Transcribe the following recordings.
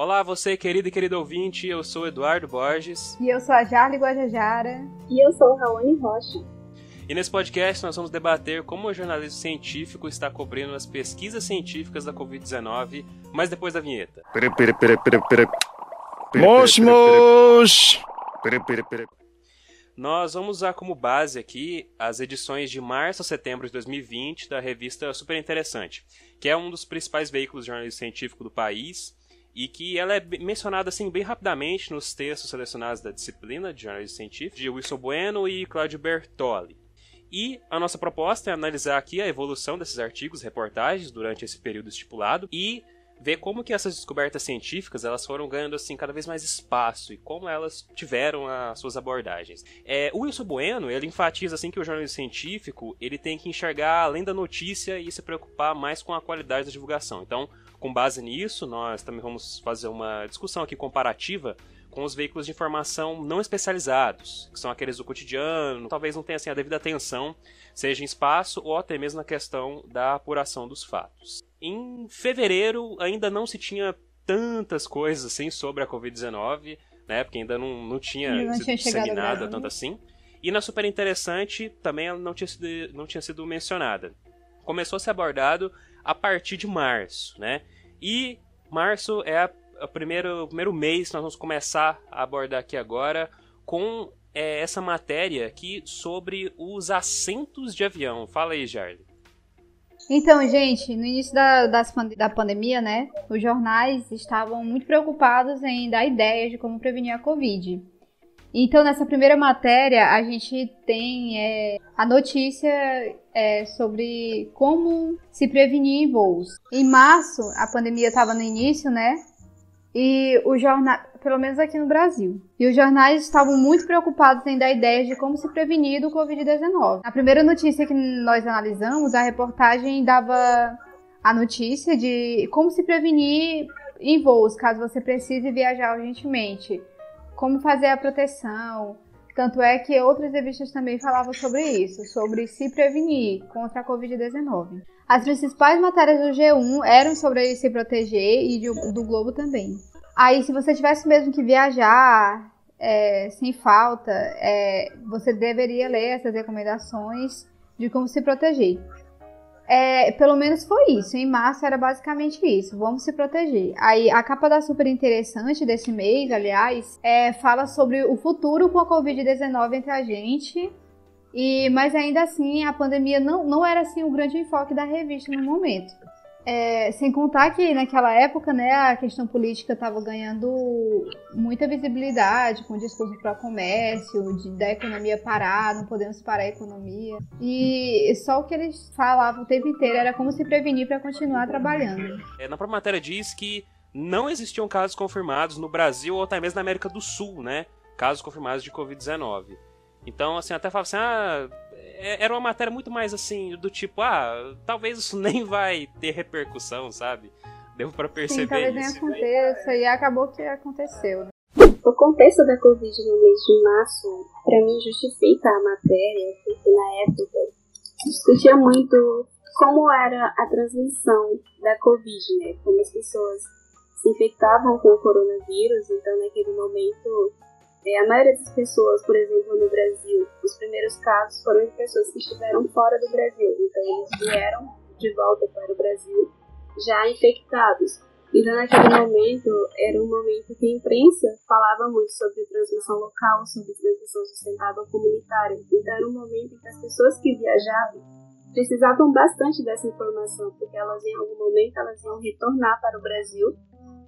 Olá, você, querido e querido ouvinte, eu sou Eduardo Borges. E eu sou a Jarly Guajajara. E eu sou Raoni Rocha. E nesse podcast nós vamos debater como o jornalismo científico está cobrindo as pesquisas científicas da Covid-19, mas depois da vinheta. Mosh! Nós vamos usar como base aqui as edições de março a setembro de 2020 da revista Super Interessante, que é um dos principais veículos de jornalismo científico do país e que ela é mencionada assim bem rapidamente nos textos selecionados da disciplina de jornalismo científico de Wilson Bueno e Claudio Bertoli. E a nossa proposta é analisar aqui a evolução desses artigos, reportagens durante esse período estipulado e ver como que essas descobertas científicas elas foram ganhando assim cada vez mais espaço e como elas tiveram as suas abordagens. É, o Wilson Bueno ele enfatiza assim que o jornalismo científico ele tem que enxergar além da notícia e se preocupar mais com a qualidade da divulgação. Então com base nisso, nós também vamos fazer uma discussão aqui comparativa com os veículos de informação não especializados, que são aqueles do cotidiano, talvez não tenha assim, a devida atenção, seja em espaço ou até mesmo na questão da apuração dos fatos. Em fevereiro ainda não se tinha tantas coisas assim sobre a Covid-19, né, porque ainda não, não tinha não sido tinha disseminada mesmo. tanto assim. E na Super Interessante também ela não tinha sido, não tinha sido mencionada. Começou a ser abordado a partir de março, né? E março é a, a primeiro, o primeiro mês que nós vamos começar a abordar aqui agora com é, essa matéria aqui sobre os assentos de avião. Fala aí, Jardim. Então, gente, no início da, das da pandemia, né, os jornais estavam muito preocupados em dar ideias de como prevenir a Covid. Então, nessa primeira matéria, a gente tem é, a notícia é, sobre como se prevenir em voos. Em março, a pandemia estava no início, né? E os jornais, pelo menos aqui no Brasil, e os jornais estavam muito preocupados em dar ideias de como se prevenir do Covid-19. A primeira notícia que nós analisamos, a reportagem dava a notícia de como se prevenir em voos, caso você precise viajar urgentemente, como fazer a proteção. Tanto é que outras revistas também falavam sobre isso, sobre se prevenir contra a Covid-19. As principais matérias do G1 eram sobre se proteger e do, Globo também. Aí, se você tivesse mesmo que viajar é, sem falta, é, você deveria ler essas recomendações de como se proteger. É, pelo menos foi isso. Em março era basicamente isso. Vamos se proteger. Aí a capa da super interessante desse mês, aliás, é, fala sobre o futuro com a Covid-19 entre a gente. E, mas ainda assim, a pandemia não, não era assim o grande enfoque da revista no momento. É, sem contar que naquela época, né, a questão política estava ganhando muita visibilidade com o discurso para comércio, de, da economia parar, não podemos parar a economia. E só o que eles falavam o tempo inteiro era como se prevenir para continuar trabalhando. É, na própria matéria diz que não existiam casos confirmados no Brasil ou até mesmo na América do Sul, né? Casos confirmados de Covid-19. Então, assim, até falava assim, ah, era uma matéria muito mais assim, do tipo, ah, talvez isso nem vai ter repercussão, sabe? Deu pra Sim, perceber talvez nem isso. aconteça, e acabou que aconteceu. né? O contexto da Covid no mês de março, para mim, justifica a matéria, porque na época discutia muito como era a transmissão da Covid, né? Como as pessoas se infectavam com o coronavírus, então naquele momento, é, a maioria das pessoas, por exemplo, no Brasil, os primeiros casos foram de pessoas que estiveram fora do Brasil, então eles vieram de volta para o Brasil já infectados. Então, naquele momento, era um momento que a imprensa falava muito sobre transmissão local, sobre transmissão sustentável comunitária. Então, era um momento em que as pessoas que viajavam precisavam bastante dessa informação, porque elas, em algum momento, elas iam retornar para o Brasil.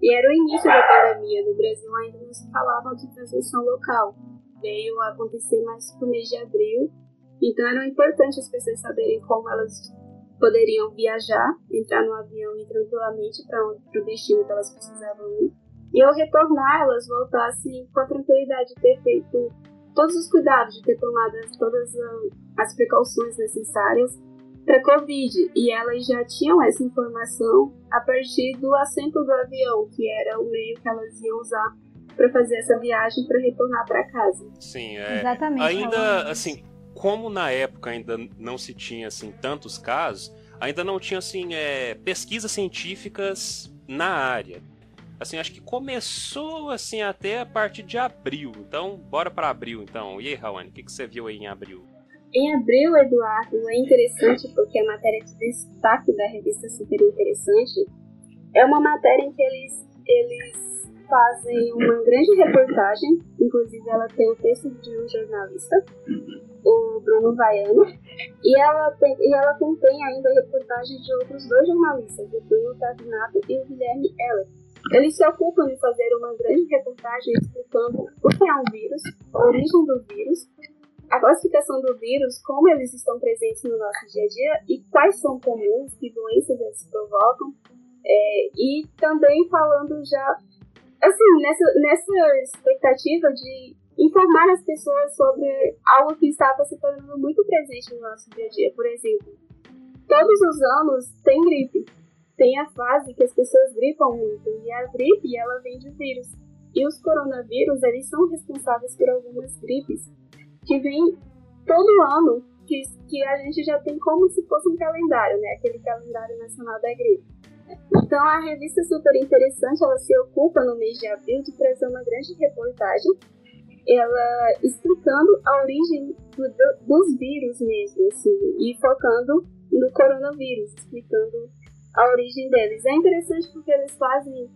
E era o início da pandemia. No Brasil ainda não se falava de transmissão local. Veio a acontecer mais no mês de abril. Então, era importante as pessoas saberem como elas poderiam viajar, entrar no avião e tranquilamente para o destino que elas precisavam ir. E ao retornar, elas voltassem com a tranquilidade de ter feito todos os cuidados, de ter tomado as- todas as precauções necessárias para Covid. E elas já tinham essa informação a partir do assento do avião, que era o meio que elas iam usar para fazer essa viagem para retornar para casa. Sim, é. Exatamente. Ainda, assim, como na época ainda não se tinha, assim, tantos casos, ainda não tinha, assim, é, pesquisas científicas na área. assim, acho que começou assim até a partir de abril. Então, bora para abril então. E aí, Raoni, o que, que você viu aí em abril? Em abril, Eduardo, é interessante porque a matéria de destaque da revista Super Interessante é uma matéria em que eles, eles fazem uma grande reportagem, inclusive ela tem o texto de um jornalista, o Bruno Vaiano, e ela, tem, e ela contém ainda a reportagem de outros dois jornalistas, o Bruno Tavinato e o Guilherme Heller. Eles se ocupam de fazer uma grande reportagem explicando o que é um vírus, a origem do vírus, a classificação do vírus, como eles estão presentes no nosso dia a dia e quais são comuns, que doenças eles provocam, é, e também falando já, assim, nessa, nessa expectativa de informar as pessoas sobre algo que estava se tornando muito presente no nosso dia a dia. Por exemplo, todos os anos tem gripe. Tem a fase que as pessoas gripam muito, e a gripe ela vem de vírus. E os coronavírus, eles são responsáveis por algumas gripes que vêm todo ano, que, que a gente já tem como se fosse um calendário, né? Aquele calendário nacional da gripe. Então a revista super interessante, ela se ocupa no mês de abril de trazer uma grande reportagem, ela explicando a origem do, do, dos vírus mesmo, assim, e focando no coronavírus, explicando a origem deles. É interessante porque eles fazem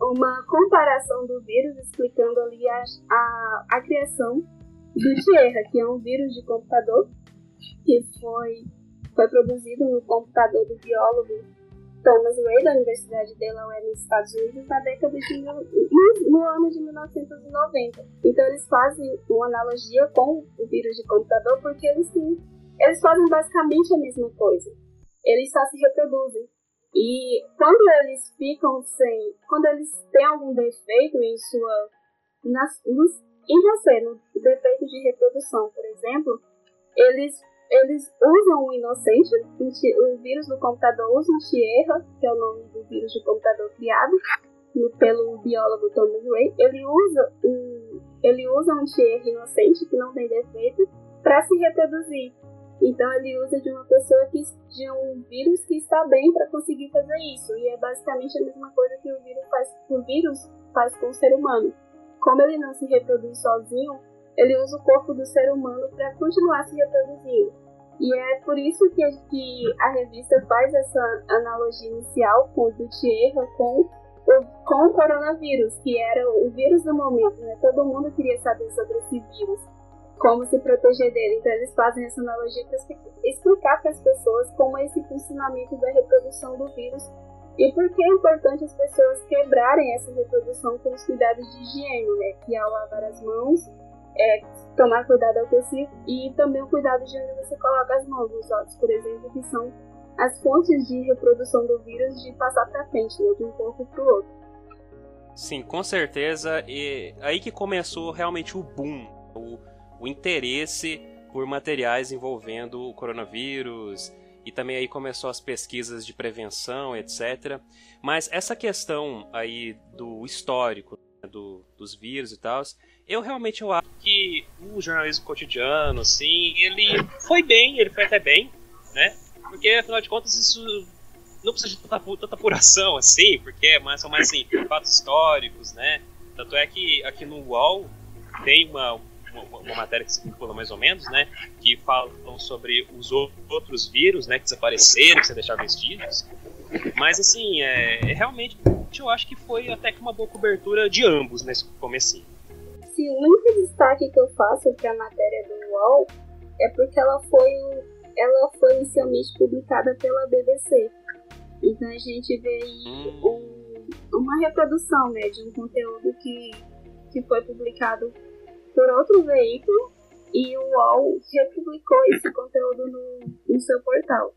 uma comparação do vírus, explicando ali a, a, a criação do Tierra, que é um vírus de computador que foi, foi produzido no computador do biólogo Thomas Ray, da Universidade de Delaware, nos Estados Unidos, na década de no, no ano de 1990. Então eles fazem uma analogia com o vírus de computador porque eles eles fazem basicamente a mesma coisa. Eles só se reproduzem. E quando eles ficam sem, quando eles têm algum defeito em sua, nas, nos, em no defeito de reprodução, por exemplo, eles eles usam o inocente, o vírus do computador usa o Tierra, que é o nome do vírus de computador criado pelo biólogo Thomas Ray. Ele usa um, ele usa um Tierra inocente, que não tem defeito, para se reproduzir. Então ele usa de uma pessoa que de um vírus que está bem para conseguir fazer isso. E é basicamente a mesma coisa que o vírus faz, o vírus faz com o ser humano. Como ele não se reproduz sozinho, ele usa o corpo do ser humano para continuar se reproduzindo. E é por isso que, que a revista faz essa analogia inicial com o do com o, com o coronavírus, que era o vírus do momento, né? Todo mundo queria saber sobre esse vírus, como se proteger dele. Então eles fazem essa analogia para explicar para as pessoas como é esse funcionamento da reprodução do vírus e por que é importante as pessoas quebrarem essa reprodução com os cuidados de higiene, né? Que é lavar as mãos, é, tomar cuidado ao tossir e também o cuidado de onde você coloca as mãos, os olhos, por exemplo, que são as fontes de reprodução do vírus de passar para frente, né, de um corpo para o outro. Sim, com certeza. E aí que começou realmente o boom, o, o interesse por materiais envolvendo o coronavírus e também aí começou as pesquisas de prevenção, etc. Mas essa questão aí do histórico né, do, dos vírus e tal, eu realmente eu acho que o jornalismo cotidiano, assim, ele foi bem, ele foi até bem, né? Porque afinal de contas isso não precisa de tanta, tanta apuração assim, porque é são mais assim, fatos históricos, né? Tanto é que aqui no UOL tem uma, uma, uma, matéria que se vincula mais ou menos, né? Que falam sobre os outros vírus, né? Que desapareceram, que se deixaram vestígios. Mas assim, é, é, realmente eu acho que foi até que uma boa cobertura de ambos nesse comecinho assim, o único destaque que eu faço para a matéria do UOL é porque ela foi, ela foi inicialmente publicada pela BBC. Então a gente vê aí um, uma reprodução né, de um conteúdo que, que foi publicado por outro veículo e o UOL republicou esse conteúdo no, no seu portal.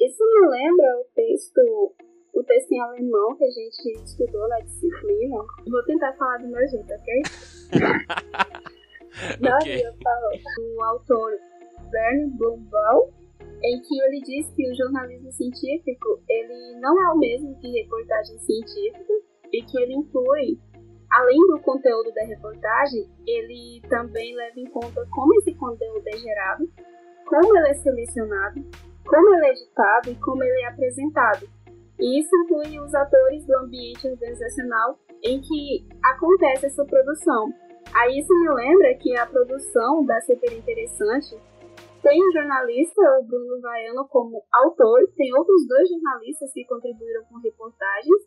Isso me lembra o texto o texto em alemão que a gente estudou na disciplina. Vou tentar falar do meu jeito, ok? okay. eu falo do autor Bernd Blumbaum, em que ele diz que o jornalismo científico ele não é o mesmo que reportagem científica e que ele inclui, além do conteúdo da reportagem, ele também leva em conta como esse conteúdo é gerado, como ele é selecionado, como ele é editado e como ele é apresentado. E isso inclui os atores do ambiente organizacional em que acontece essa produção. Aí isso me lembra que a produção da Super Interessante tem um jornalista, o Bruno Vaiano, como autor, tem outros dois jornalistas que contribuíram com reportagens,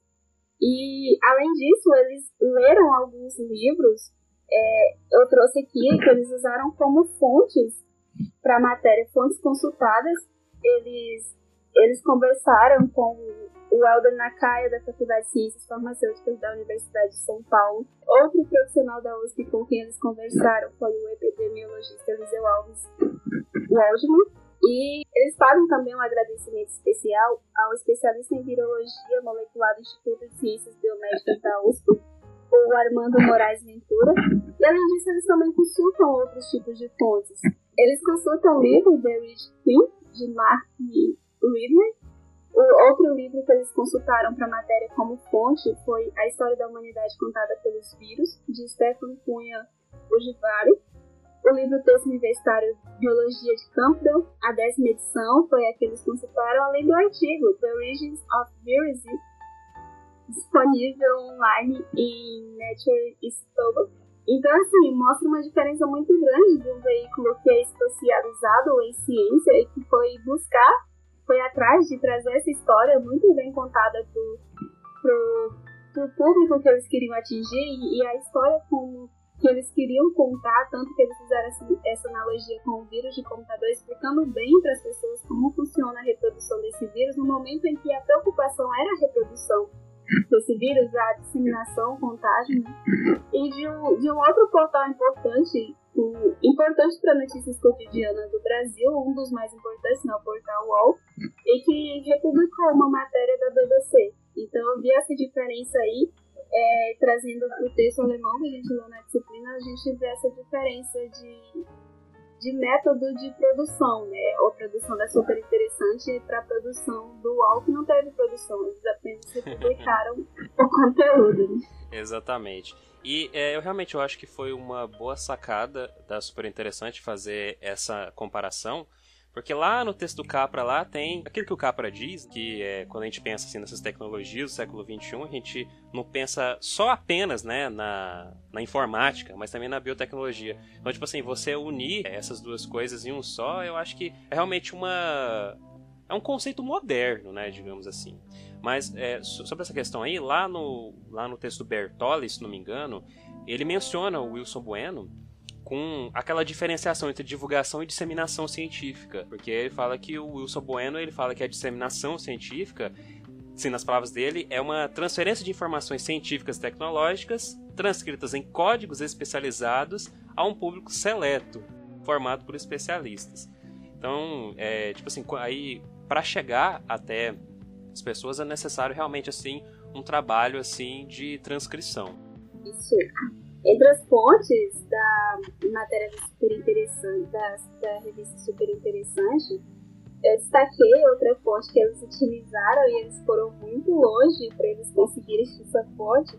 e além disso, eles leram alguns livros. É, eu trouxe aqui que eles usaram como fontes para a matéria, fontes consultadas. Eles, eles conversaram com o Helder Nakaya, da Faculdade de Ciências Farmacêuticas da Universidade de São Paulo. Outro profissional da USP com quem eles conversaram foi o epidemiologista Eliseu Alves Waldman. E eles fazem também um agradecimento especial ao especialista em virologia molecular do Instituto de Ciências Biomédicas da USP, o Armando Moraes Ventura. E além disso, eles também consultam outros tipos de fontes. Eles consultam o livro The Rich Queen, de Mark Ridley, o outro livro que eles consultaram para a matéria como fonte foi A História da Humanidade Contada pelos Vírus, de Stefano Cunha Ugivari. O livro Texto Universitário Biologia de Campbell, a décima edição, foi a que eles consultaram, além do artigo The Origins of Viruses, disponível online em Nature History. Então, assim, mostra uma diferença muito grande de um veículo que é especializado em ciência e que foi buscar foi atrás de trazer essa história muito bem contada pro, pro público que eles queriam atingir e, e, a história como que eles queriam contar, tanto que eles fizeram essa, essa analogia com o vírus de computador, explicando bem para as pessoas como funciona a reprodução desse vírus no momento em que a preocupação era a reprodução desse vírus, a disseminação, contágio, né? E de um, de um outro portal importante o, importante para notícias cotidianas do Brasil, um dos mais importantes, né, o portal UOL, e que republicou uma matéria da BBC. Então eu vi essa diferença aí, é, trazendo para o texto alemão que a gente leu na disciplina, a gente vê essa diferença de, de método de produção, né? Ou produção da super interessante para a produção do UOL, que não teve produção, eles apenas republicaram o conteúdo. Né? Exatamente. E é, eu realmente eu acho que foi uma boa sacada da super interessante fazer essa comparação, porque lá no texto do Capra lá tem aquilo que o Capra diz, que é, quando a gente pensa assim, nessas tecnologias do século XXI, a gente não pensa só apenas né, na, na informática, mas também na biotecnologia. Então, tipo assim, você unir essas duas coisas em um só, eu acho que é realmente uma. É um conceito moderno, né, digamos assim. Mas é, sobre essa questão aí, lá no, lá no texto do Bertolli, se não me engano, ele menciona o Wilson Bueno com aquela diferenciação entre divulgação e disseminação científica, porque ele fala que o Wilson Bueno ele fala que a disseminação científica, sim, nas palavras dele, é uma transferência de informações científicas e tecnológicas transcritas em códigos especializados a um público seleto, formado por especialistas. Então, é, tipo assim, aí para chegar até as pessoas é necessário realmente assim um trabalho assim de transcrição. Isso. Entre as fontes da matéria super interessante, da, da revista super interessante, eu destaquei outra fonte que eles utilizaram e eles foram muito longe para eles conseguirem essa fonte,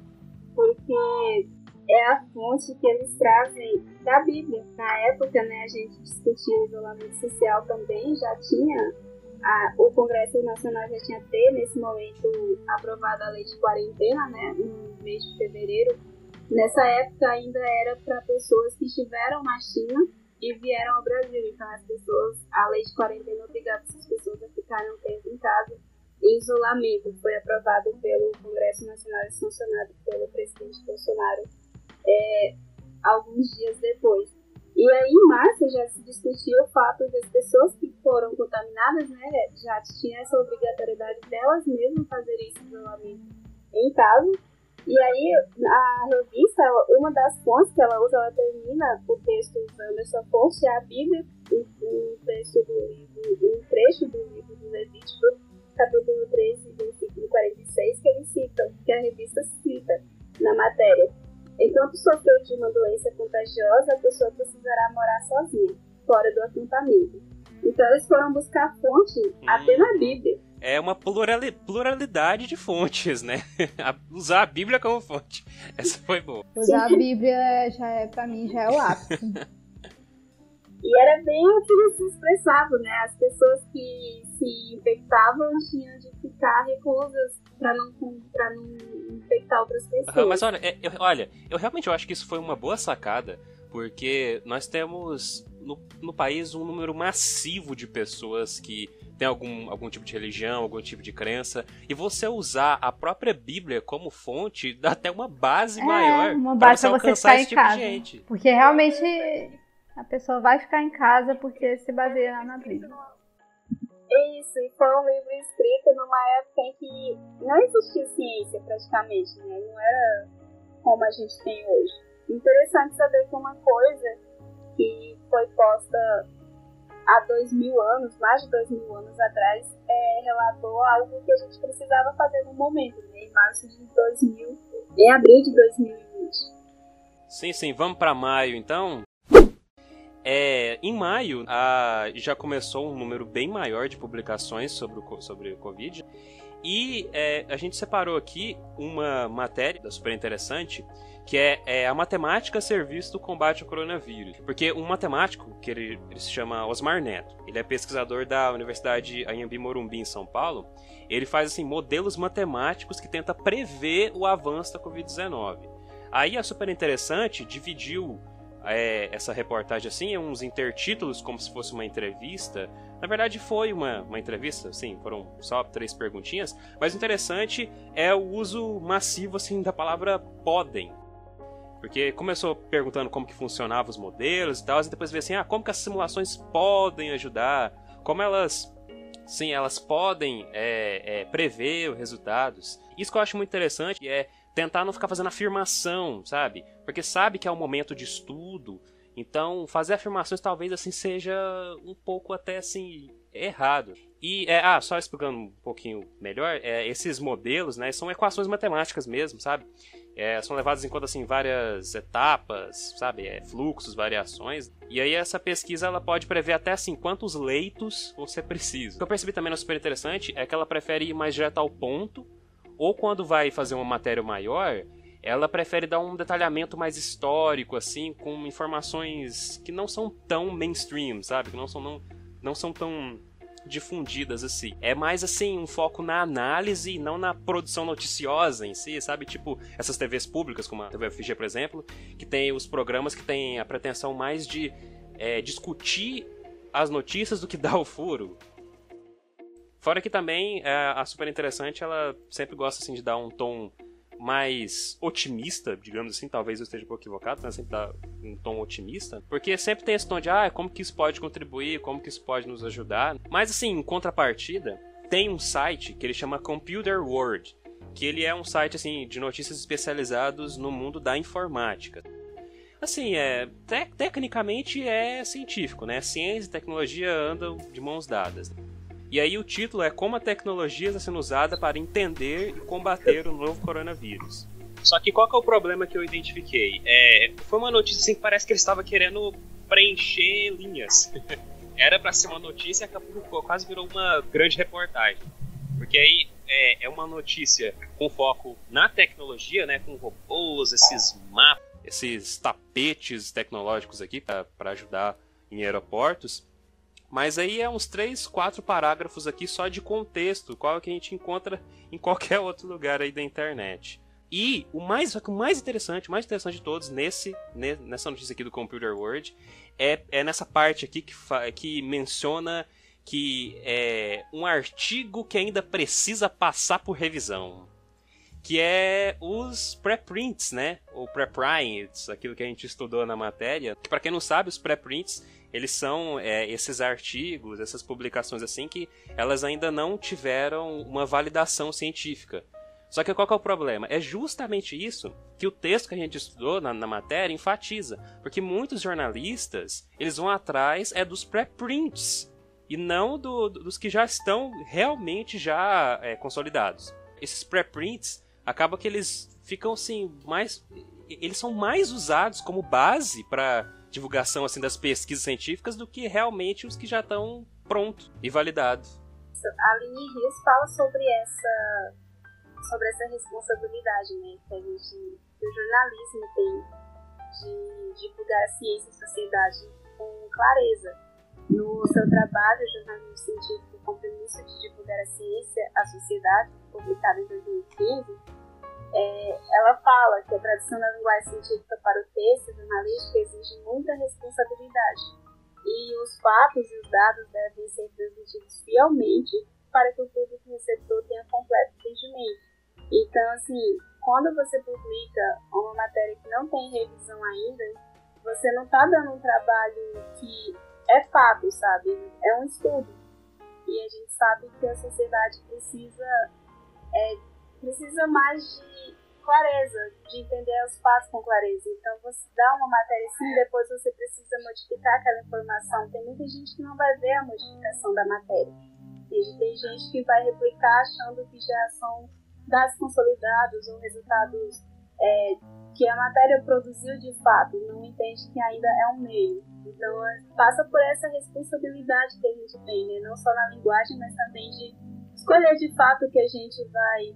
porque é a fonte que eles trazem da Bíblia. Na época, né, a gente discutia o isolamento social também, já tinha a, o Congresso Nacional já tinha ter, nesse momento, aprovado a lei de quarentena, né, no mês de fevereiro. Nessa época ainda era para pessoas que estiveram na China e vieram ao Brasil. Então, as pessoas, a lei de quarentena obrigava essas pessoas a ficarem um tempo em casa em isolamento. Foi aprovado pelo Congresso Nacional e sancionado pelo presidente Bolsonaro é, alguns dias depois. E aí, em março, já se discutiu o fato das pessoas que foram contaminadas, né, já tinha essa obrigatoriedade delas mesmas fazerem esse isolamento em casa. E aí, a revista, uma das fontes que ela usa, ela termina o texto usando essa fonte, é a Bíblia, um, texto do livro, um trecho do livro do Levítico, capítulo 13, versículo 46, que ele cita, que a revista cita na matéria. Enquanto sofreu de uma doença contagiosa, a pessoa precisará morar sozinha, fora do acampamento. Então eles foram buscar fonte hum. até na Bíblia. É uma pluralidade de fontes, né? Usar a Bíblia como fonte. Essa foi boa. Usar a Bíblia já é, pra mim, já é o ápice. e era bem o que eles expressavam, né? As pessoas que se infectavam tinham de ficar reclusas para não, pra não infectar outras pessoas. Uhum, mas olha, é, eu, olha, eu realmente acho que isso foi uma boa sacada, porque nós temos no, no país um número massivo de pessoas que tem algum, algum tipo de religião, algum tipo de crença, e você usar a própria Bíblia como fonte dá até uma base é, maior uma base pra você alcançar esse tipo casa. de gente. Porque realmente a pessoa vai ficar em casa porque se baseia na Bíblia. Isso, e foi um livro escrito numa época em que não existia ciência praticamente, né? Não era como a gente tem hoje. Interessante saber que uma coisa que foi posta há dois mil anos, mais de dois mil anos atrás, é, relatou algo que a gente precisava fazer no momento, né? em março de 2000, em abril de 2020. Sim, sim, vamos para maio então. É, em maio, a, já começou um número bem maior de publicações sobre o, sobre o Covid. E é, a gente separou aqui uma matéria super interessante, que é, é, a matemática a serviço do combate ao coronavírus. Porque um matemático, que ele, ele, se chama Osmar Neto, ele é pesquisador da Universidade Anhembi Morumbi, em São Paulo, ele faz assim modelos matemáticos que tenta prever o avanço da Covid-19. Aí é super interessante, dividiu é, essa reportagem assim, uns intertítulos como se fosse uma entrevista. Na verdade foi uma, uma entrevista, sim, foram só três perguntinhas, mas o interessante é o uso massivo assim da palavra podem. Porque começou perguntando como que funcionavam os modelos e tal, e depois veio assim, ah, como que as simulações podem ajudar, como elas, sim, elas podem é, é, prever os resultados. Isso que eu acho muito interessante é tentar não ficar fazendo afirmação, sabe? Porque sabe que é um momento de estudo, então fazer afirmações talvez assim seja um pouco até assim errado. E é, ah, só explicando um pouquinho melhor, é, esses modelos, né, são equações matemáticas mesmo, sabe? É, são levadas em conta assim várias etapas, sabe, é, fluxos, variações. E aí essa pesquisa ela pode prever até assim quantos leitos você precisa. O que eu percebi também no super interessante é que ela prefere ir mais direto ao ponto ou quando vai fazer uma matéria maior, ela prefere dar um detalhamento mais histórico, assim, com informações que não são tão mainstream, sabe? Que não são, não, não são tão difundidas assim. É mais assim um foco na análise e não na produção noticiosa em si, sabe? Tipo essas TVs públicas, como a TV UFG, por exemplo, que tem os programas que têm a pretensão mais de é, discutir as notícias do que dar o furo. Fora que também é, a Super Interessante, ela sempre gosta assim de dar um tom mais otimista, digamos assim, talvez eu esteja um pouco equivocado, mas sempre dá um tom otimista, porque sempre tem esse tom de, ah, como que isso pode contribuir, como que isso pode nos ajudar. Mas assim, em contrapartida, tem um site que ele chama Computer World, que ele é um site assim de notícias especializados no mundo da informática. Assim, é, te tecnicamente é científico, né? Ciência e tecnologia andam de mãos dadas. E aí o título é Como a tecnologia está sendo usada para entender e combater o novo coronavírus. Só que qual que é o problema que eu identifiquei? É, foi uma notícia assim que parece que ele estava querendo preencher linhas. Era para ser uma notícia e acabou, quase virou uma grande reportagem. Porque aí é, é uma notícia com foco na tecnologia, né, com robôs, esses mapas, esses tapetes tecnológicos aqui para ajudar em aeroportos. Mas aí é uns três, quatro parágrafos aqui só de contexto, qual é que a gente encontra em qualquer outro lugar aí da internet. E o mais, o mais interessante, o mais interessante de todos nesse, nessa notícia aqui do Computer World é, é nessa parte aqui que, que menciona que é um artigo que ainda precisa passar por revisão. Que é os preprints, né? Ou preprints, aquilo que a gente estudou na matéria. Que para quem não sabe, os preprints eles são é, esses artigos, essas publicações assim que elas ainda não tiveram uma validação científica. Só que qual que é o problema? É justamente isso que o texto que a gente estudou na, na matéria enfatiza, porque muitos jornalistas eles vão atrás é dos preprints e não do, dos que já estão realmente já é, consolidados. Esses preprints acaba que eles ficam assim mais eles são mais usados como base para divulgação assim das pesquisas científicas do que realmente os que já estão prontos e validados. A Aline Rios fala sobre essa sobre essa responsabilidade, né, que a gente que o jornalismo tem de divulgar a ciência e sociedade com clareza. no seu trabalho, Jornalismo Científico, Compromisso de Divulgar a Ciência à Sociedade, publicado em 2015, é, ela fala que a tradução da linguagem científica para o texto jornalístico exige muita responsabilidade e os fatos e os dados devem ser transmitidos fielmente para que o público receptor tenha completo entendimento. Então, assim, quando você publica uma matéria que não tem revisão ainda, você não está dando um trabalho que é fato, sabe? É um estudo. E a gente sabe que a sociedade precisa, é, precisa mais de clareza, de entender os fatos com clareza. Então, você dá uma matéria assim, depois você precisa modificar aquela informação. Tem muita gente que não vai ver a modificação da matéria. E tem gente que vai replicar achando que já são dados consolidados ou resultados é, que a matéria produziu de fato, não entende que ainda é um meio. Então, é, passa por essa responsabilidade que a gente tem, né? não só na linguagem, mas também de escolher de fato o que a gente vai,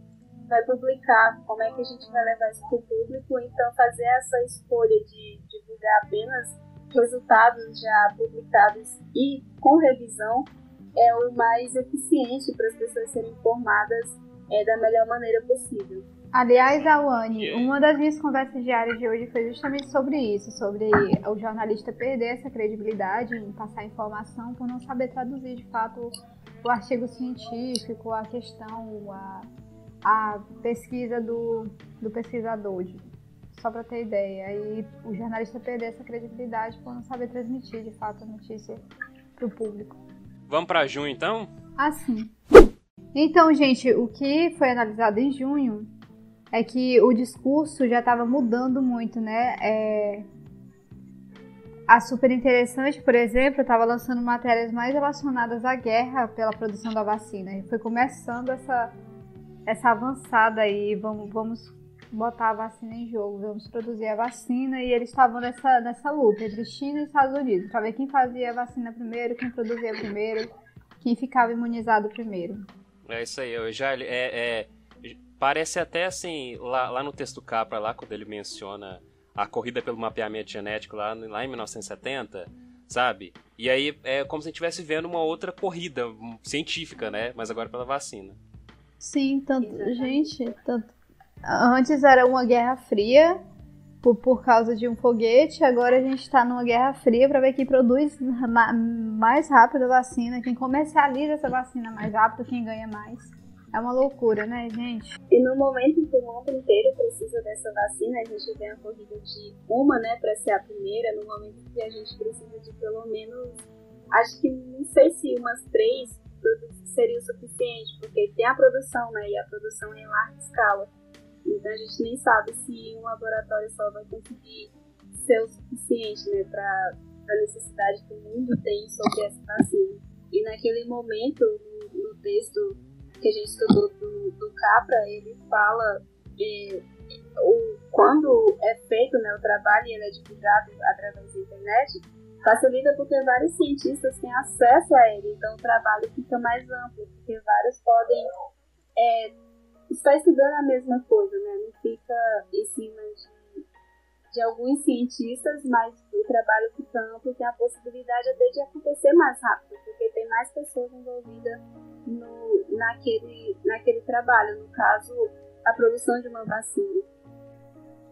vai publicar, como é que a gente vai levar isso para o público. Então, fazer essa escolha de divulgar apenas resultados já publicados e com revisão é o mais eficiente para as pessoas serem informadas é, da melhor maneira possível. Aliás, Awane, uma das minhas conversas diárias de hoje foi justamente sobre isso, sobre o jornalista perder essa credibilidade em passar informação por não saber traduzir de fato o artigo científico, a questão, a, a pesquisa do, do pesquisador. Só para ter ideia. E o jornalista perder essa credibilidade por não saber transmitir de fato a notícia para o público. Vamos para junho então? Assim. Então, gente, o que foi analisado em junho é que o discurso já estava mudando muito, né? É... A Super Interessante, por exemplo, estava lançando matérias mais relacionadas à guerra pela produção da vacina. E foi começando essa, essa avançada aí, vamos, vamos botar a vacina em jogo, vamos produzir a vacina. E eles estavam nessa, nessa luta entre China e Estados Unidos, para ver quem fazia a vacina primeiro, quem produzia primeiro, quem ficava imunizado primeiro. É isso aí, eu já é, é Parece até assim, lá, lá no texto Capra, lá quando ele menciona a corrida pelo mapeamento genético lá, lá em 1970, sabe? E aí é como se a gente estivesse vendo uma outra corrida científica, né? Mas agora pela vacina. Sim, tanto. Gente, tanto. Antes era uma guerra fria por, por causa de um foguete, agora a gente está numa guerra fria para ver quem produz mais rápido a vacina, quem comercializa essa vacina mais rápido, quem ganha mais. É uma loucura, né, gente? E no momento em que o mundo inteiro precisa dessa vacina, a gente vê a corrida de uma, né, para ser a primeira, no momento em que a gente precisa de pelo menos, acho que não sei se umas três seria o suficiente, porque tem a produção, né, e a produção é em larga escala. Então a gente nem sabe se um laboratório só vai conseguir ser o suficiente, né, para a necessidade que o mundo tem sobre essa vacina. E naquele momento, no, texto que a gente estudou do, do Capra, ele fala de o, quando é feito né, o trabalho e ele é divulgado através da internet, facilita porque vários cientistas têm acesso a ele, então o trabalho fica mais amplo, porque vários podem é, estar estudando a mesma coisa, né? não fica em cima de, de alguns cientistas, mas o trabalho fica amplo tem a possibilidade até de acontecer mais rápido, porque tem mais pessoas envolvidas no, naquele, naquele trabalho, no caso, a produção de uma vacina.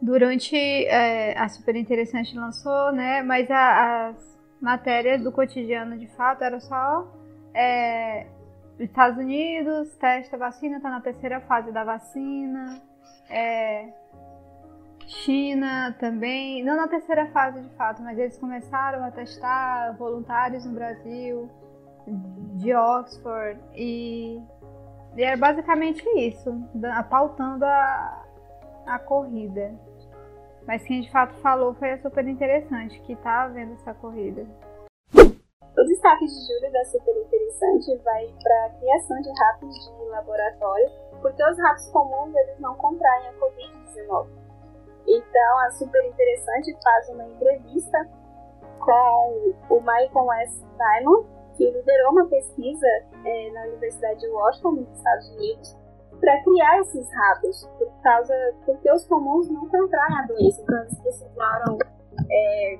Durante é, a Super Interessante lançou, né? Mas a, as matérias do cotidiano, de fato, era só é, Estados Unidos testa a vacina, está na terceira fase da vacina. É, China também, não na terceira fase de fato, mas eles começaram a testar voluntários no Brasil de Oxford e, e era basicamente isso, pautando a, a corrida. Mas quem de fato falou foi a super interessante, que tá vendo essa corrida. O destaque de julho da super interessante vai para a criação de ratos de laboratório, porque os ratos comuns eles não contraem a Covid-19. Então a super interessante faz uma entrevista com o Michael S. Simon, que liderou uma pesquisa é, na Universidade de Washington, nos Estados Unidos, para criar esses ratos, por causa, porque os comuns não contraem a doença, então eles precisaram é,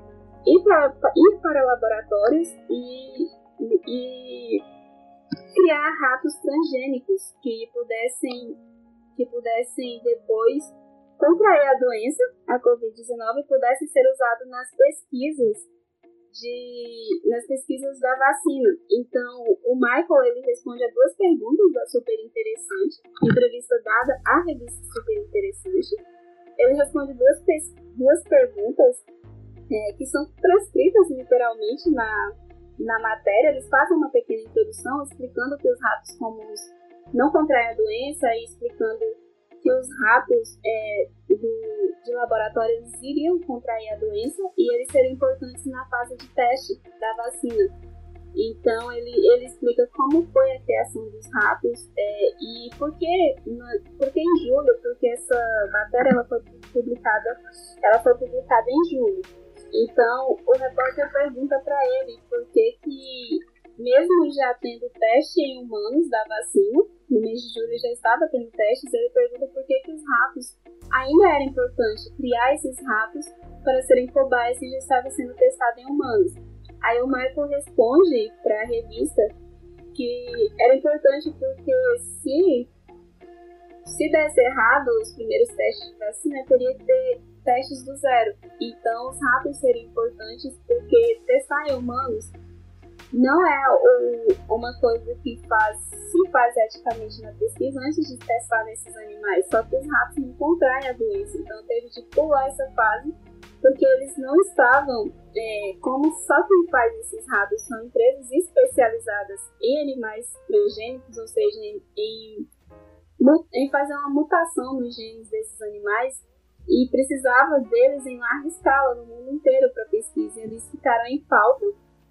ir para, ir para laboratórios e, e criar ratos transgênicos que pudessem, que pudessem depois contrair a doença, a Covid-19, e pudessem ser usados nas pesquisas de, nas pesquisas da vacina. Então, o Michael ele responde a duas perguntas da Super Interessante, entrevista dada à revista Super Interessante. Ele responde duas, duas perguntas é, que são transcritas literalmente na, na matéria. Eles fazem uma pequena introdução explicando que os ratos comuns não contraem a doença e explicando que os ratos é, do, de laboratório eles iriam contrair a doença e eles seriam importantes na fase de teste da vacina. Então ele, ele explica como foi a criação dos ratos é, e por que, por que em julho, porque essa matéria ela foi publicada, ela foi publicada em julho. Então o repórter pergunta para ele por que, que mesmo já tendo teste em humanos da vacina, no mês de julho já estava tendo testes, ele pergunta por que, que os ratos ainda era importante criar esses ratos para serem cobaias e já estava sendo testado em humanos. Aí o Michael responde para a revista que era importante porque se se desse errado os primeiros testes de vacina, teria que ter testes do zero. Então os ratos seriam importantes porque testar em humanos não é uma coisa que faz, se faz eticamente na pesquisa antes de testar nesses animais, só que os ratos não contraem a doença, então teve de pular essa fase, porque eles não estavam, é, como só quem faz esses ratos são empresas especializadas em animais transgênicos, ou seja, em, em, em fazer uma mutação nos genes desses animais, e precisava deles em larga escala no mundo inteiro para pesquisa, e eles ficaram em falta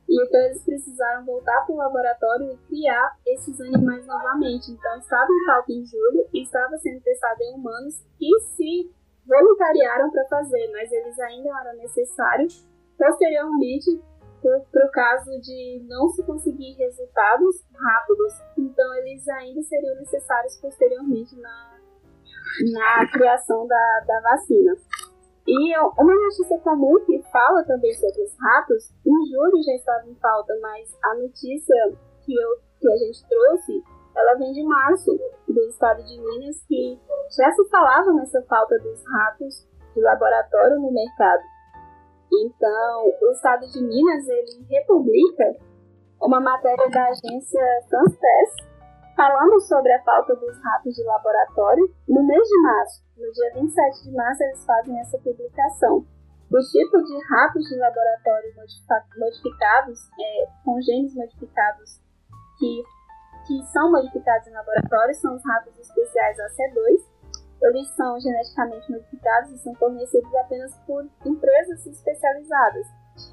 então eles precisaram voltar para o laboratório e criar esses animais novamente. Então estava em falta em julho e estava sendo testado em humanos que se voluntariaram para fazer, mas eles ainda eram necessários posteriormente para o caso de não se conseguir resultados rápidos, então eles ainda seriam necessários posteriormente na, na criação da, da vacina. E uma notícia comum que fala também sobre os ratos, em julho já estava em falta, mas a notícia que, eu, que a gente trouxe, ela vem de março, do estado de Minas, que já se falava nessa falta dos ratos de laboratório no mercado. Então, o estado de Minas, ele republica uma matéria da agência falando sobre a falta dos ratos de laboratório no mês de março. No dia 27 de março, eles fazem essa publicação. Os tipos de ratos de laboratório modificados, é, com genes modificados que, que são modificados em laboratório, são os ratos especiais AC2. Eles são geneticamente modificados e são fornecidos apenas por empresas especializadas.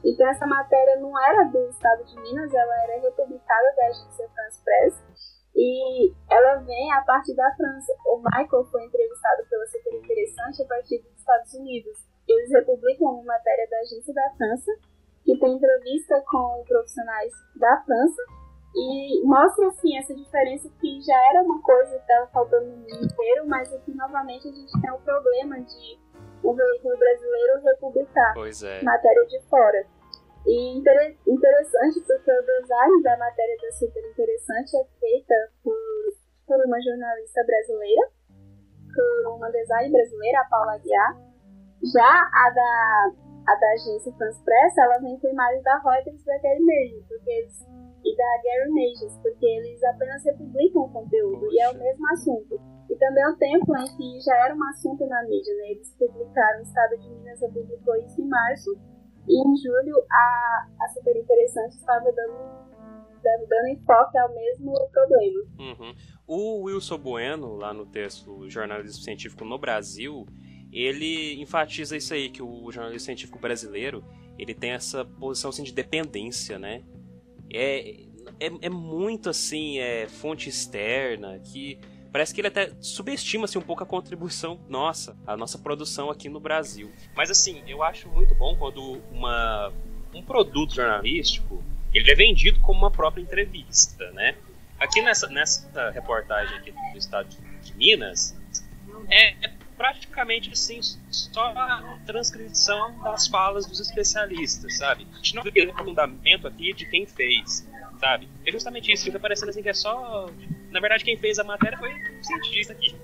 Então, essa matéria não era do estado de Minas, ela era republicada da agência France Press e ela vem a partir da França. O Michael foi entrevistado pela Super Interessante a partir dos Estados Unidos. Eles republicam uma matéria da agência da França, que tem entrevista com profissionais da França, e mostra assim essa diferença que já era uma coisa que estava faltando no mundo inteiro, mas aqui novamente a gente tem o problema de o veículo brasileiro republicar é. matéria de fora. E interessante porque o design da matéria da Super Interessante é feita por, por uma jornalista brasileira, por uma design brasileira, a Paula Aguiar. Já a da, a da agência France Press, ela vem com imagens da Reuters e da Gary Majors, porque eles, e da Gary Majors, porque eles apenas republicam o conteúdo e é o mesmo assunto. E também o tempo em que já era um assunto na mídia, né? Eles publicaram, o Estado de Minas publicou isso em março, e em julho, a, a Super Interessante estava dando dando, enfoque ao mesmo problema. Uhum. O Wilson Bueno, lá no texto Jornalismo Científico no Brasil, ele enfatiza isso aí, que o jornalismo científico brasileiro ele tem essa posição assim, de dependência, né? É, é, é muito assim, é fonte externa, que Parece que ele até subestima assim, um pouco a contribuição nossa, a nossa produção aqui no Brasil. Mas assim, eu acho muito bom quando uma, um produto jornalístico ele é vendido como uma própria entrevista, né? Aqui nessa, nessa reportagem aqui do estado de Minas, é, é praticamente assim, só a transcrição das falas dos especialistas, sabe? A gente não vê o fundamento aqui de quem fez, sabe? É justamente isso, fica parecendo assim que é só. Na verdade, quem fez a matéria foi um cientista aqui.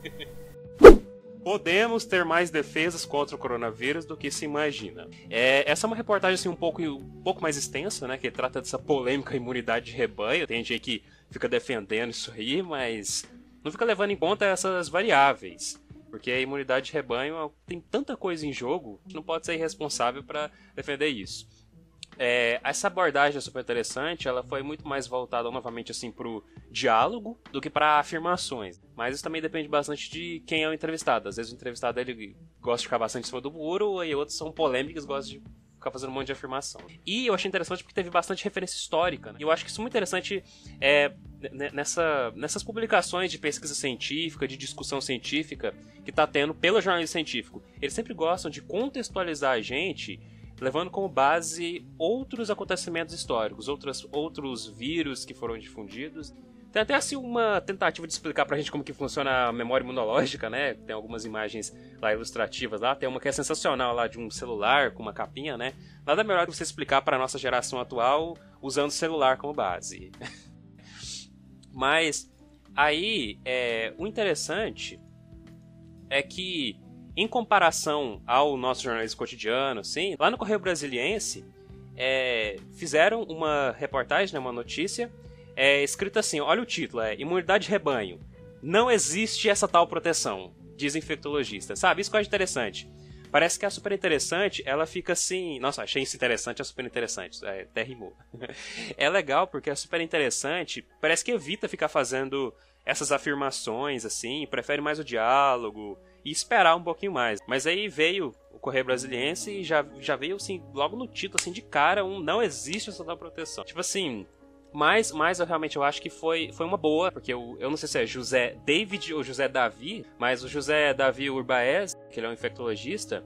Podemos ter mais defesas contra o coronavírus do que se imagina. É, essa é uma reportagem assim, um, pouco, um pouco mais extensa, né? Que trata dessa polêmica imunidade de rebanho. Tem gente que fica defendendo isso aí, mas não fica levando em conta essas variáveis. Porque a imunidade de rebanho tem tanta coisa em jogo que não pode ser irresponsável para defender isso. É, essa abordagem é super interessante, ela foi muito mais voltada novamente assim pro diálogo do que para afirmações. Mas isso também depende bastante de quem é o entrevistado. Às vezes o entrevistado ele gosta de ficar bastante em cima do muro e outros são polêmicos, gostam de ficar fazendo um monte de afirmação. E eu achei interessante porque teve bastante referência histórica. Né? E eu acho que isso é muito interessante é, nessa, nessas publicações de pesquisa científica, de discussão científica que está tendo pelo jornalismo científico. Eles sempre gostam de contextualizar a gente levando como base outros acontecimentos históricos, outros, outros vírus que foram difundidos. Tem até assim uma tentativa de explicar pra gente como que funciona a memória imunológica, né? Tem algumas imagens lá ilustrativas lá, tem uma que é sensacional lá de um celular com uma capinha, né? Nada melhor que você explicar para nossa geração atual usando o celular como base. Mas aí, é, o interessante é que em comparação ao nosso jornalismo cotidiano, assim, lá no Correio Brasiliense, é, fizeram uma reportagem, né, uma notícia, é, escrita assim: olha o título, é Imunidade de Rebanho. Não existe essa tal proteção, diz infectologista. Sabe, isso que eu acho interessante. Parece que a super interessante, ela fica assim. Nossa, achei isso interessante, é super interessante. É, até rimou. é legal porque é super interessante. Parece que evita ficar fazendo essas afirmações, assim, prefere mais o diálogo, e esperar um pouquinho mais. Mas aí veio o Correio Brasiliense e já, já veio assim, logo no título, assim, de cara, um não existe essa tal proteção. Tipo assim, mas, mas eu realmente eu acho que foi, foi uma boa, porque eu, eu não sei se é José David ou José Davi, mas o José Davi Urbaez, que ele é um infectologista,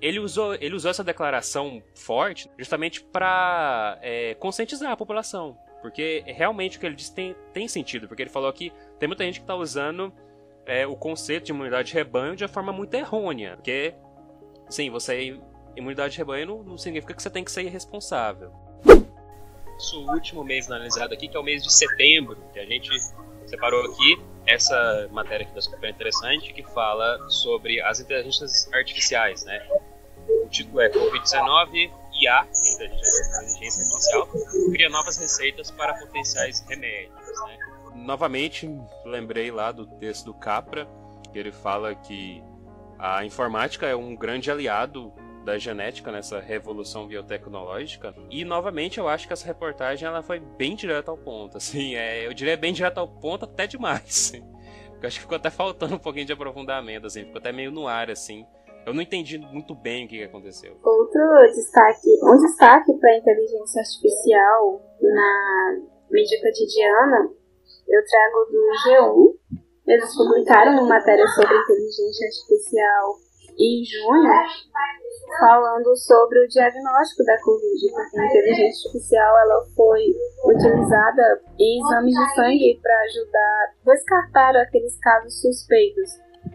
ele usou, ele usou essa declaração forte justamente para é, conscientizar a população. Porque realmente o que ele disse tem, tem sentido, porque ele falou que tem muita gente que está usando é, o conceito de imunidade de rebanho de uma forma muito errônea. Porque, sim, você imunidade de rebanho não, não significa que você tem que ser irresponsável. Nosso último mês analisado aqui, que é o mês de setembro, que a gente separou aqui essa matéria aqui da super interessante que fala sobre as inteligências artificiais, né? O título é Covid-19 IA, inteligência artificial, cria novas receitas para potenciais remédios, né? Novamente lembrei lá do texto do Capra, que ele fala que a informática é um grande aliado da genética nessa revolução biotecnológica. E novamente eu acho que essa reportagem ela foi bem direta ao ponto, assim, é, eu diria bem direta ao ponto até demais. Eu acho que ficou até faltando um pouquinho de aprofundamento, assim, ficou até meio no ar, assim. Eu não entendi muito bem o que aconteceu. Outro destaque, um destaque para a inteligência artificial na mídia cotidiana eu trago do G1. Eles publicaram uma matéria sobre inteligência artificial em junho, falando sobre o diagnóstico da Covid, porque a inteligência artificial ela foi utilizada em exames de sangue para ajudar a descartar aqueles casos suspeitos,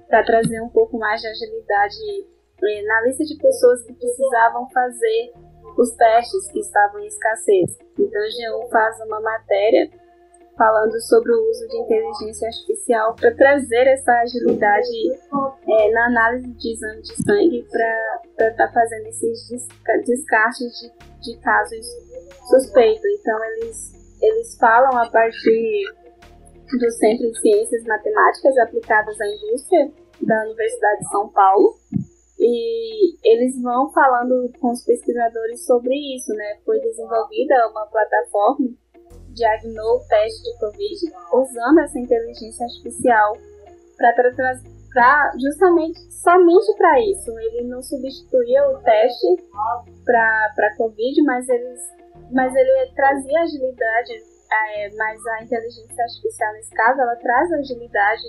para trazer um pouco mais de agilidade eh, na lista de pessoas que precisavam fazer os testes que estavam em escassez. Então, o G1 faz uma matéria falando sobre o uso de inteligência artificial para trazer essa agilidade é, na análise de exame de sangue para estar tá fazendo esses descartes de, de casos suspeitos. Então, eles, eles falam a partir do Centro de Ciências Matemáticas Aplicadas à Indústria da Universidade de São Paulo. E eles vão falando com os pesquisadores sobre isso, né? Foi desenvolvida uma plataforma diagnou o teste de Covid usando essa inteligência artificial para justamente somente para isso. Ele não substituía o teste para Covid, mas ele, mas ele trazia agilidade, é, mas a inteligência artificial, nesse caso, ela traz agilidade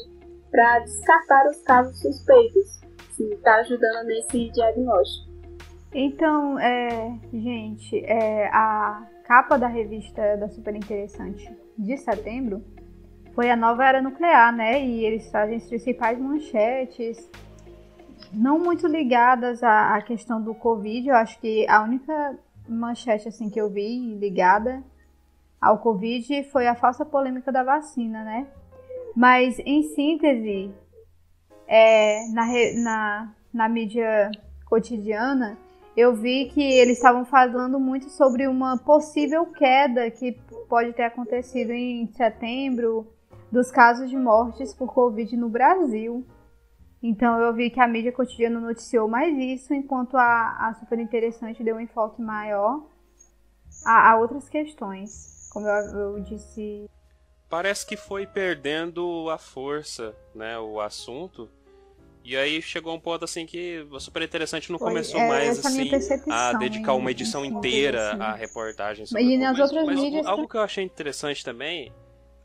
para descartar os casos suspeitos. Está ajudando nesse diagnóstico. Então, é, gente, é, a capa da revista da Super Interessante de setembro foi a nova era nuclear, né? E eles trazem as principais manchetes não muito ligadas à, à questão do Covid. Eu acho que a única manchete assim que eu vi ligada ao Covid foi a falsa polêmica da vacina, né? Mas, em síntese, é, na, na, na mídia cotidiana, eu vi que eles estavam falando muito sobre uma possível queda que pode ter acontecido em setembro dos casos de mortes por Covid no Brasil. Então eu vi que a mídia cotidiana noticiou mais isso, enquanto a, a super interessante deu um enfoque maior a, a outras questões. Como eu, eu disse. Parece que foi perdendo a força, né, o assunto. E aí chegou um ponto assim que super interessante não Foi, começou é, mais assim a dedicar uma edição inteira assim. à reportagem sobre E nas outras mas mídias algo que eu achei interessante também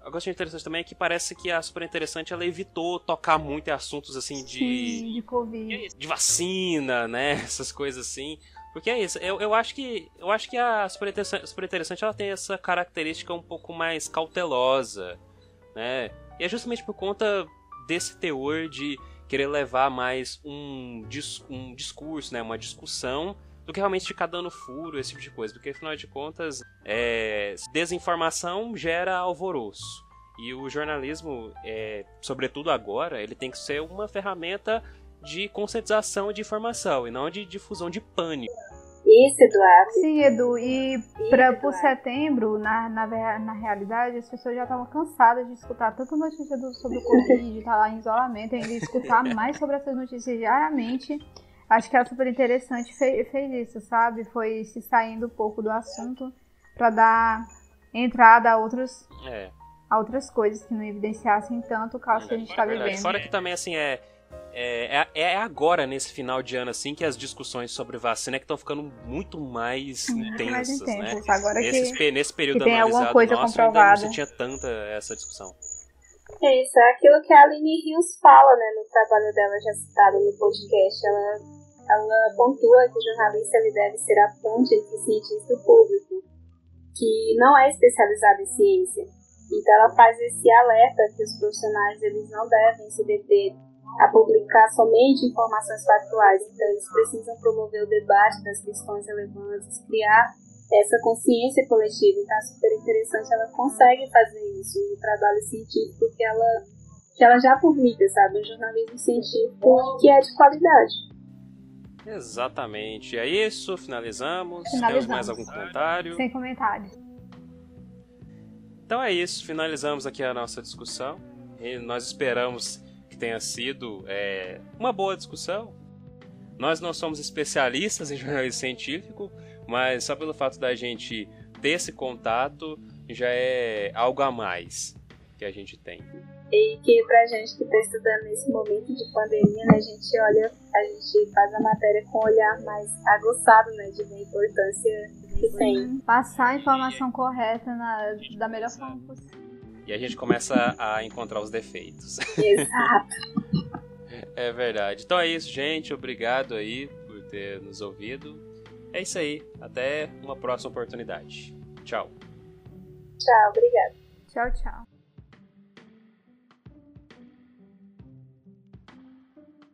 algo que eu achei interessante também é que parece que a Super Interessante ela evitou tocar muito em assuntos assim de. Sim, de Covid. De, de, vacina, né? Essas coisas assim. Porque é isso, eu, eu acho que. Eu acho que a Super Interessante, Super Interessante ela tem essa característica um pouco mais cautelosa. Né? E é justamente por conta desse teor de querer levar mais um, um discurso, né? Uma discussão do que realmente ficar dando furo, esse tipo de coisa. Porque, afinal de contas, é, desinformação gera alvoroço. E o jornalismo, é, sobretudo agora, ele tem que ser uma ferramenta de conscientização de informação e não de difusão de pânico. Isso, Eduardo. Sim, Edu. E para por setembro, na, na, na realidade, as pessoas já estavam cansadas de escutar tanta notícia do, sobre o Covid, estar tá lá em isolamento, ainda escutar mais sobre essas notícias diariamente. Acho que é super interessante fez, fez isso, sabe? Foi se saindo um pouco do assunto para dar entrada a outros. É. A outras coisas que não evidenciassem tanto o caos que a gente está vivendo. Fora que também, assim, é, é, é, é, agora, nesse final de ano, assim, que as discussões sobre vacina é que estão ficando muito mais intensas, mais intensas. né? Agora Nesses, que, nesse período que tem analisado coisa nosso, comprovada. ainda não se tinha tanta essa discussão. É isso, é aquilo que a Aline Rios fala, né, no trabalho dela já citado no podcast. Ela, ela pontua que o jornalista ele deve ser a ponte entre cientista e o público, que não é especializado em ciência. Então ela faz esse alerta que os profissionais eles não devem se deter a publicar somente informações factuais. Então eles precisam promover o debate das questões relevantes, criar essa consciência coletiva. Então, é super interessante, ela consegue fazer isso no trabalho científico que ela, que ela já publica, sabe? Um jornalismo científico que é de qualidade. Exatamente. É isso, finalizamos. finalizamos. Temos mais algum comentário? Sem comentários. Então é isso, finalizamos aqui a nossa discussão. E nós esperamos que tenha sido é, uma boa discussão. Nós não somos especialistas em jornalismo científico, mas só pelo fato da gente ter esse contato já é algo a mais que a gente tem. E que pra gente que está estudando nesse momento de pandemia, né, a gente olha, a gente faz a matéria com um olhar mais aguçado, né, de ver a importância que tem. Passar a informação correta na, da melhor forma possível. E a gente começa a encontrar os defeitos. Exato. é verdade. Então é isso, gente. Obrigado aí por ter nos ouvido. É isso aí. Até uma próxima oportunidade. Tchau. Tchau, obrigado. Tchau, tchau.